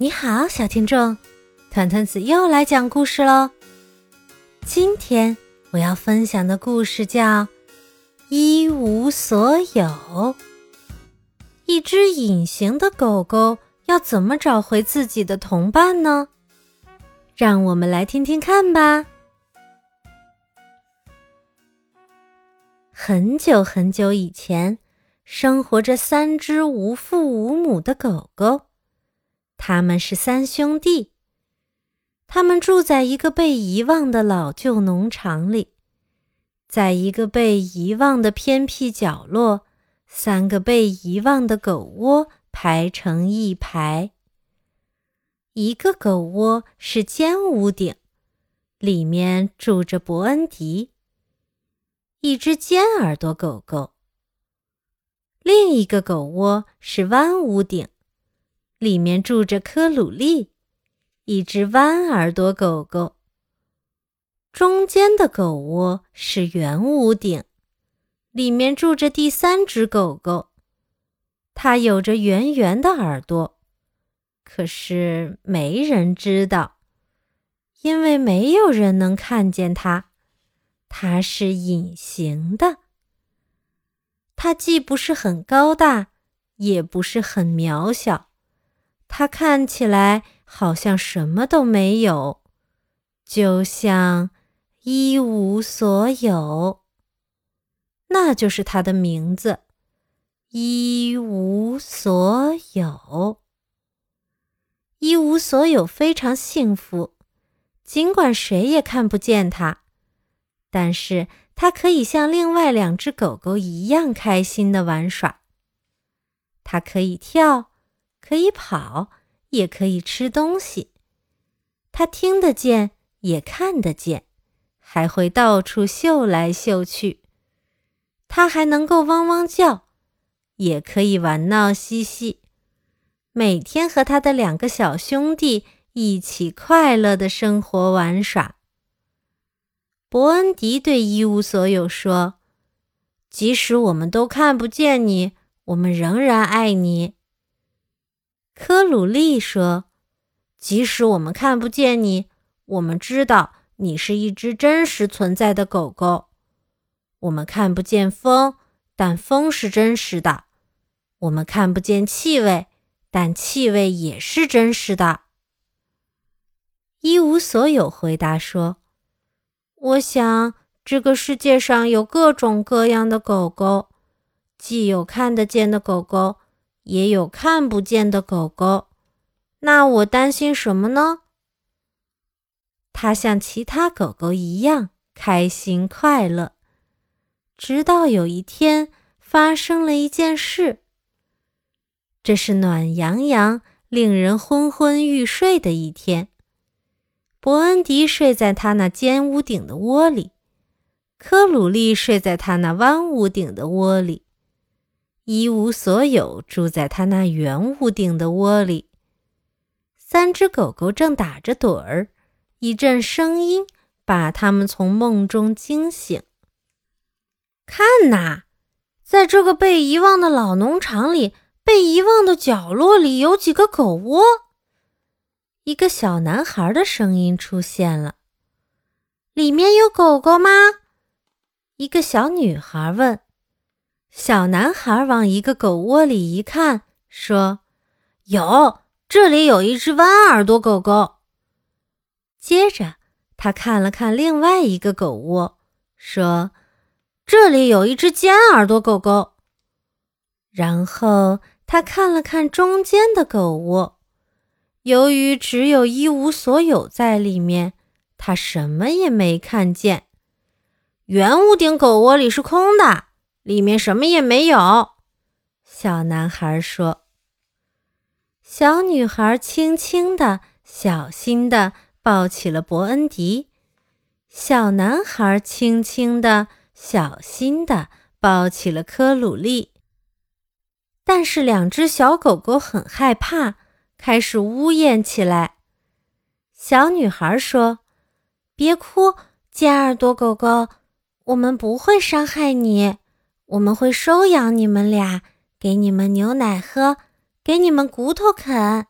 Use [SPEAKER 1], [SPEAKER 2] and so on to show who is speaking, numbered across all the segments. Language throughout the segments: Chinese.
[SPEAKER 1] 你好，小听众，团团子又来讲故事喽。今天我要分享的故事叫《一无所有》。一只隐形的狗狗要怎么找回自己的同伴呢？让我们来听听看吧。很久很久以前，生活着三只无父无母的狗狗。他们是三兄弟，他们住在一个被遗忘的老旧农场里，在一个被遗忘的偏僻角落，三个被遗忘的狗窝排成一排。一个狗窝是尖屋顶，里面住着伯恩迪，一只尖耳朵狗狗；另一个狗窝是弯屋顶。里面住着科鲁利，一只弯耳朵狗狗。中间的狗窝是圆屋顶，里面住着第三只狗狗。它有着圆圆的耳朵，可是没人知道，因为没有人能看见它，它是隐形的。它既不是很高大，也不是很渺小。它看起来好像什么都没有，就像一无所有。那就是它的名字——一无所有。一无所有非常幸福，尽管谁也看不见它，但是它可以像另外两只狗狗一样开心的玩耍。它可以跳。可以跑，也可以吃东西。它听得见，也看得见，还会到处嗅来嗅去。它还能够汪汪叫，也可以玩闹嬉戏。每天和他的两个小兄弟一起快乐的生活玩耍。伯恩迪对一无所有说：“即使我们都看不见你，我们仍然爱你。”科鲁利说：“即使我们看不见你，我们知道你是一只真实存在的狗狗。我们看不见风，但风是真实的；我们看不见气味，但气味也是真实的。”一无所有回答说：“我想这个世界上有各种各样的狗狗，既有看得见的狗狗。”也有看不见的狗狗，那我担心什么呢？它像其他狗狗一样开心快乐，直到有一天发生了一件事。这是暖洋洋、令人昏昏欲睡的一天。伯恩迪睡在他那尖屋顶的窝里，科鲁利睡在他那弯屋顶的窝里。一无所有，住在他那圆屋顶的窝里。三只狗狗正打着盹儿，一阵声音把它们从梦中惊醒。看呐，在这个被遗忘的老农场里，被遗忘的角落里有几个狗窝。一个小男孩的声音出现了：“里面有狗狗吗？”一个小女孩问。小男孩往一个狗窝里一看，说：“有，这里有一只弯耳朵狗狗。”接着，他看了看另外一个狗窝，说：“这里有一只尖耳朵狗狗。”然后他看了看中间的狗窝，由于只有一无所有在里面，他什么也没看见。圆屋顶狗窝里是空的。里面什么也没有，小男孩说。小女孩轻轻的、小心的抱起了伯恩迪，小男孩轻轻的、小心的抱起了科鲁利。但是两只小狗狗很害怕，开始呜咽起来。小女孩说：“别哭，尖耳朵狗狗，我们不会伤害你。”我们会收养你们俩，给你们牛奶喝，给你们骨头啃。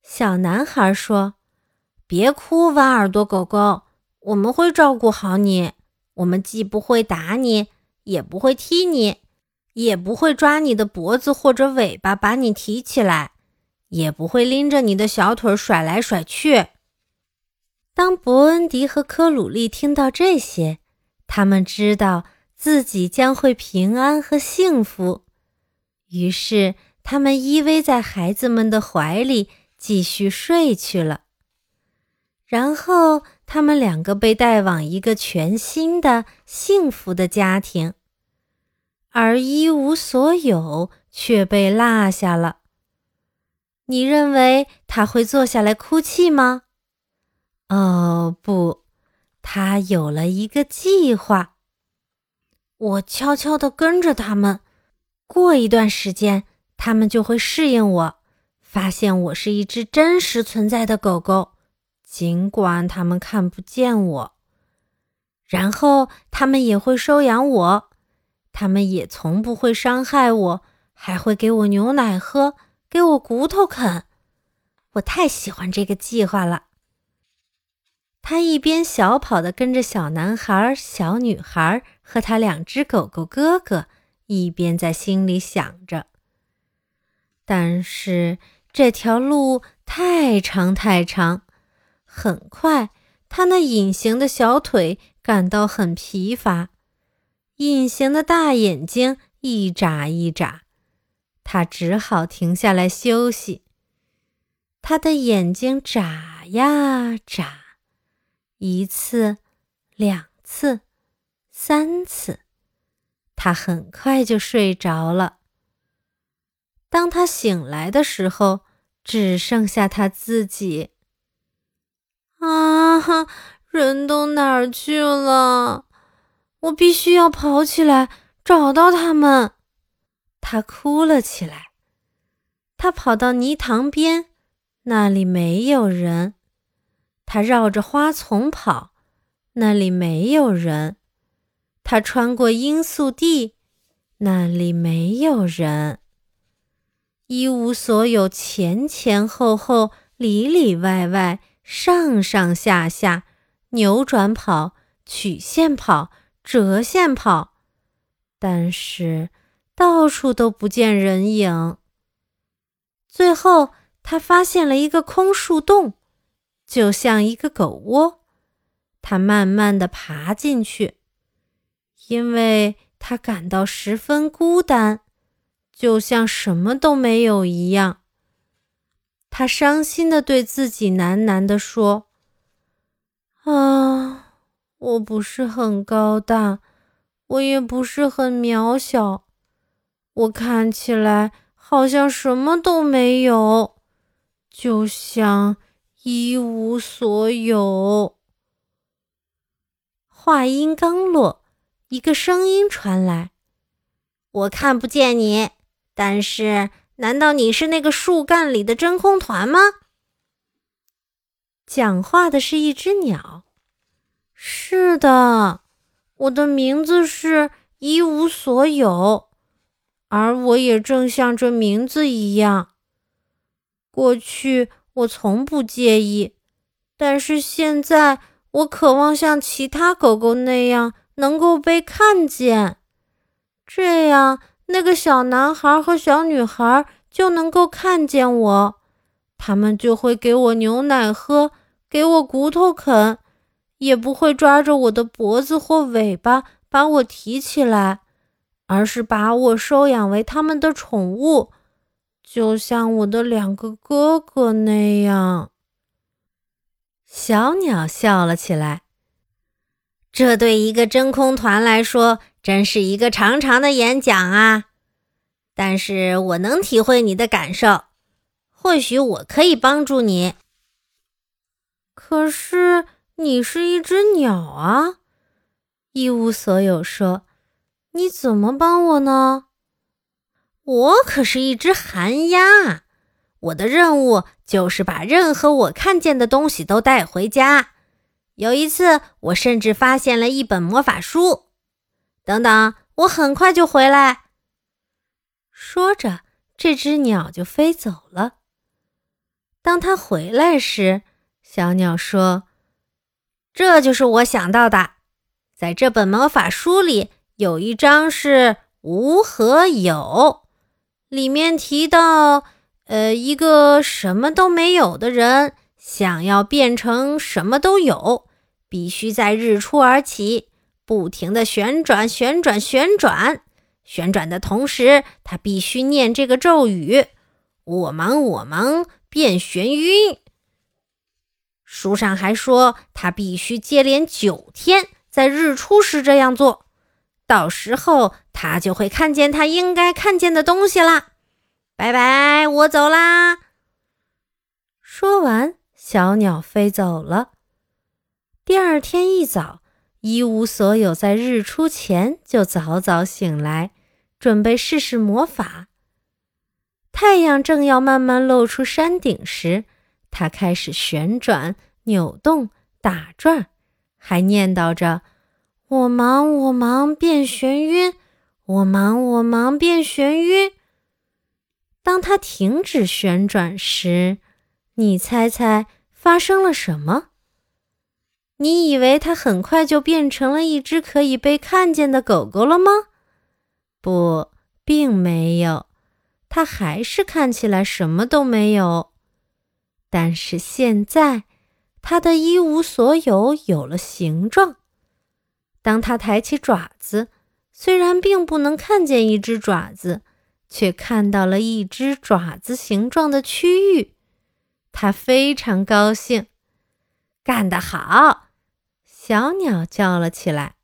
[SPEAKER 1] 小男孩说：“别哭，挖耳朵狗狗，我们会照顾好你。我们既不会打你，也不会踢你，也不会抓你的脖子或者尾巴把你提起来，也不会拎着你的小腿甩来甩去。”当伯恩迪和科鲁利听到这些，他们知道自己将会平安和幸福，于是他们依偎在孩子们的怀里。继续睡去了。然后，他们两个被带往一个全新的、幸福的家庭，而一无所有却被落下了。你认为他会坐下来哭泣吗？哦，不，他有了一个计划。我悄悄地跟着他们，过一段时间，他们就会适应我。发现我是一只真实存在的狗狗，尽管他们看不见我。然后他们也会收养我，他们也从不会伤害我，还会给我牛奶喝，给我骨头啃。我太喜欢这个计划了。他一边小跑的跟着小男孩、小女孩和他两只狗狗哥哥，一边在心里想着。但是。这条路太长太长，很快，他那隐形的小腿感到很疲乏，隐形的大眼睛一眨一眨，他只好停下来休息。他的眼睛眨呀眨，一次，两次，三次，他很快就睡着了。当他醒来的时候，只剩下他自己。啊哈！人都哪儿去了？我必须要跑起来找到他们。他哭了起来。他跑到泥塘边，那里没有人。他绕着花丛跑，那里没有人。他穿过罂粟地，那里没有人。一无所有，前前后后，里里外外，上上下下，扭转跑，曲线跑，折线跑，但是到处都不见人影。最后，他发现了一个空树洞，就像一个狗窝。他慢慢的爬进去，因为他感到十分孤单。就像什么都没有一样，他伤心的对自己喃喃地说：“啊，我不是很高大，我也不是很渺小，我看起来好像什么都没有，就像一无所有。”话音刚落，一个声音传来：“我看不见你。”但是，难道你是那个树干里的真空团吗？讲话的是一只鸟。是的，我的名字是一无所有，而我也正像这名字一样。过去我从不介意，但是现在我渴望像其他狗狗那样能够被看见，这样。那个小男孩和小女孩就能够看见我，他们就会给我牛奶喝，给我骨头啃，也不会抓着我的脖子或尾巴把我提起来，而是把我收养为他们的宠物，就像我的两个哥哥那样。小鸟笑了起来，这对一个真空团来说。真是一个长长的演讲啊！但是我能体会你的感受，或许我可以帮助你。可是你是一只鸟啊！一无所有说：“你怎么帮我呢？”我可是一只寒鸦，我的任务就是把任何我看见的东西都带回家。有一次，我甚至发现了一本魔法书。等等，我很快就回来。说着，这只鸟就飞走了。当他回来时，小鸟说：“这就是我想到的。在这本魔法书里，有一章是无和有，里面提到，呃，一个什么都没有的人想要变成什么都有，必须在日出而起，不停的旋转、旋转、旋转。旋转的同时，他必须念这个咒语：我忙，我忙。”变眩晕。书上还说，他必须接连九天在日出时这样做，到时候他就会看见他应该看见的东西啦。拜拜，我走啦。说完，小鸟飞走了。第二天一早，一无所有，在日出前就早早醒来，准备试试魔法。太阳正要慢慢露出山顶时，它开始旋转、扭动、打转，还念叨着：“我忙，我忙，变眩晕；我忙，我忙，变眩晕。”当它停止旋转时，你猜猜发生了什么？你以为它很快就变成了一只可以被看见的狗狗了吗？不，并没有。它还是看起来什么都没有，但是现在，它的一无所有有了形状。当它抬起爪子，虽然并不能看见一只爪子，却看到了一只爪子形状的区域。它非常高兴，干得好！小鸟叫了起来：“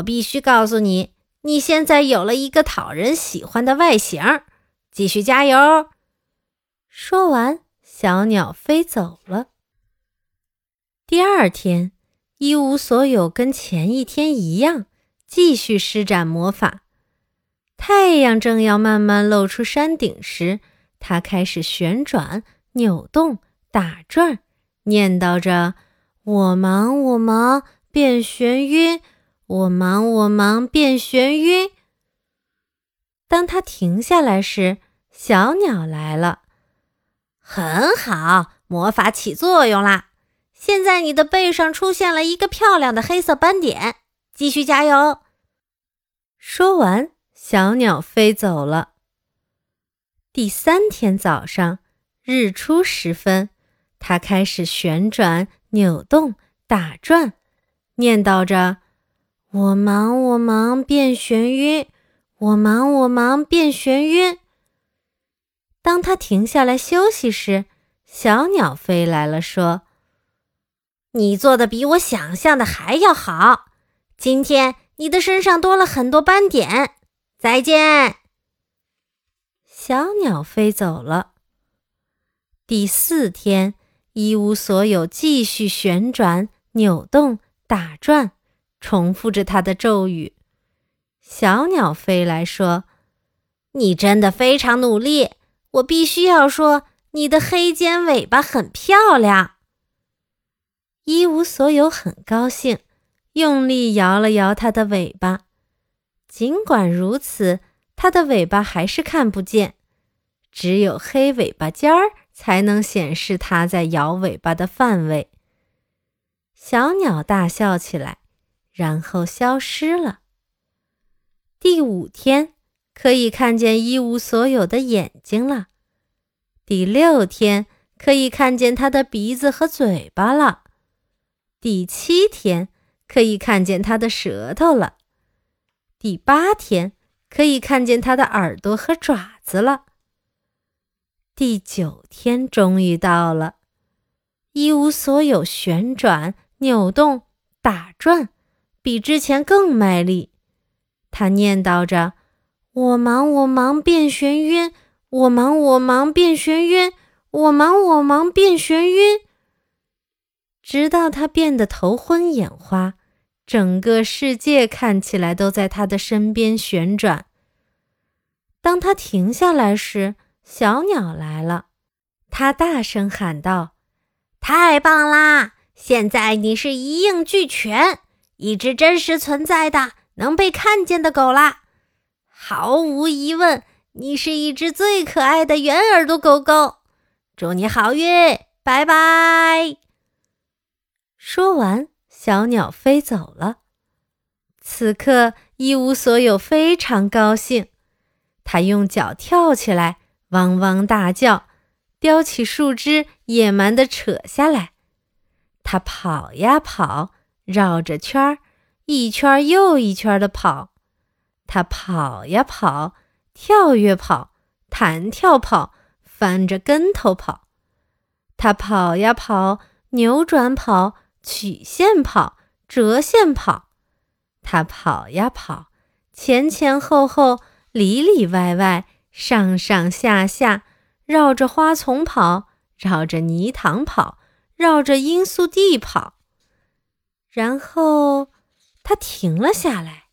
[SPEAKER 1] 我必须告诉你，你现在有了一个讨人喜欢的外形。”继续加油！说完，小鸟飞走了。第二天，一无所有，跟前一天一样，继续施展魔法。太阳正要慢慢露出山顶时，它开始旋转、扭动、打转，念叨着：“我忙，我忙，变眩晕；我忙，我忙，变眩晕。”当它停下来时，小鸟来了，很好，魔法起作用啦！现在你的背上出现了一个漂亮的黑色斑点，继续加油。说完，小鸟飞走了。第三天早上，日出时分，它开始旋转、扭动、打转，念叨着：“我忙，我忙，变眩晕；我忙，我忙，变眩晕。”当他停下来休息时，小鸟飞来了，说：“你做的比我想象的还要好。今天你的身上多了很多斑点。再见。”小鸟飞走了。第四天，一无所有，继续旋转、扭动、打转，重复着他的咒语。小鸟飞来说：“你真的非常努力。”我必须要说，你的黑尖尾巴很漂亮。一无所有，很高兴，用力摇了摇它的尾巴。尽管如此，它的尾巴还是看不见，只有黑尾巴尖儿才能显示它在摇尾巴的范围。小鸟大笑起来，然后消失了。第五天。可以看见一无所有的眼睛了。第六天可以看见他的鼻子和嘴巴了。第七天可以看见他的舌头了。第八天可以看见他的耳朵和爪子了。第九天终于到了，一无所有，旋转、扭动、打转，比之前更卖力。他念叨着。我忙，我忙，变眩晕；我忙，我忙，变眩晕；我忙，我忙，变眩晕。直到他变得头昏眼花，整个世界看起来都在他的身边旋转。当他停下来时，小鸟来了，它大声喊道：“太棒啦！现在你是一应俱全，一只真实存在的、能被看见的狗啦！”毫无疑问，你是一只最可爱的圆耳朵狗狗。祝你好运，拜拜。”说完，小鸟飞走了。此刻，一无所有，非常高兴。它用脚跳起来，汪汪大叫，叼起树枝，野蛮地扯下来。他跑呀跑，绕着圈儿，一圈又一圈地跑。他跑呀跑，跳跃跑，弹跳跑，翻着跟头跑。他跑呀跑，扭转跑，曲线跑，折线跑。他跑呀跑，前前后后。里里外外，上上下下，绕着花丛跑，绕着泥塘跑，绕着罂粟地跑。然后他停了下来，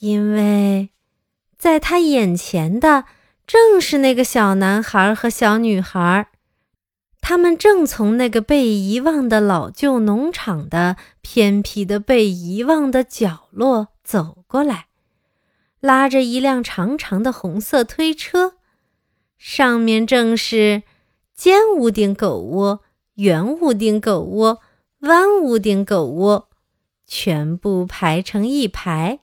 [SPEAKER 1] 因为在他眼前的正是那个小男孩和小女孩，他们正从那个被遗忘的老旧农场的偏僻的被遗忘的角落走过来。拉着一辆长长的红色推车，上面正是尖屋顶狗窝、圆屋顶狗窝、弯屋顶狗窝，全部排成一排。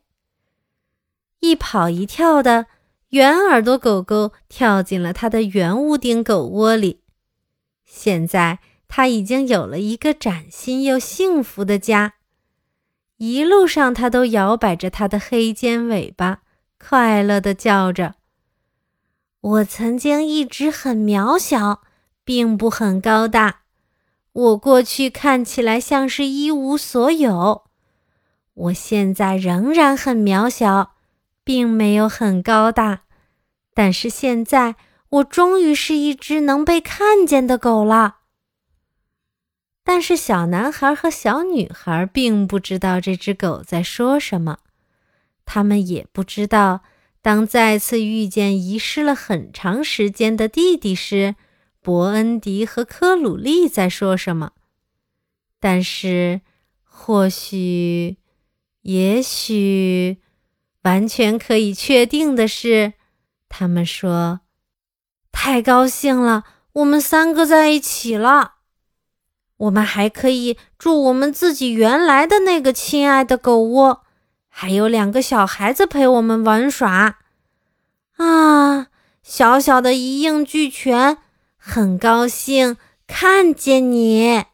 [SPEAKER 1] 一跑一跳的圆耳朵狗狗跳进了它的圆屋顶狗窝里。现在它已经有了一个崭新又幸福的家。一路上，它都摇摆着它的黑尖尾巴。快乐地叫着：“我曾经一直很渺小，并不很高大。我过去看起来像是一无所有，我现在仍然很渺小，并没有很高大。但是现在，我终于是一只能被看见的狗了。”但是小男孩和小女孩并不知道这只狗在说什么。他们也不知道，当再次遇见遗失了很长时间的弟弟时，伯恩迪和科鲁利在说什么。但是，或许，也许，完全可以确定的是，他们说：“太高兴了，我们三个在一起了。我们还可以住我们自己原来的那个亲爱的狗窝。”还有两个小孩子陪我们玩耍，啊，小小的一应俱全，很高兴看见你。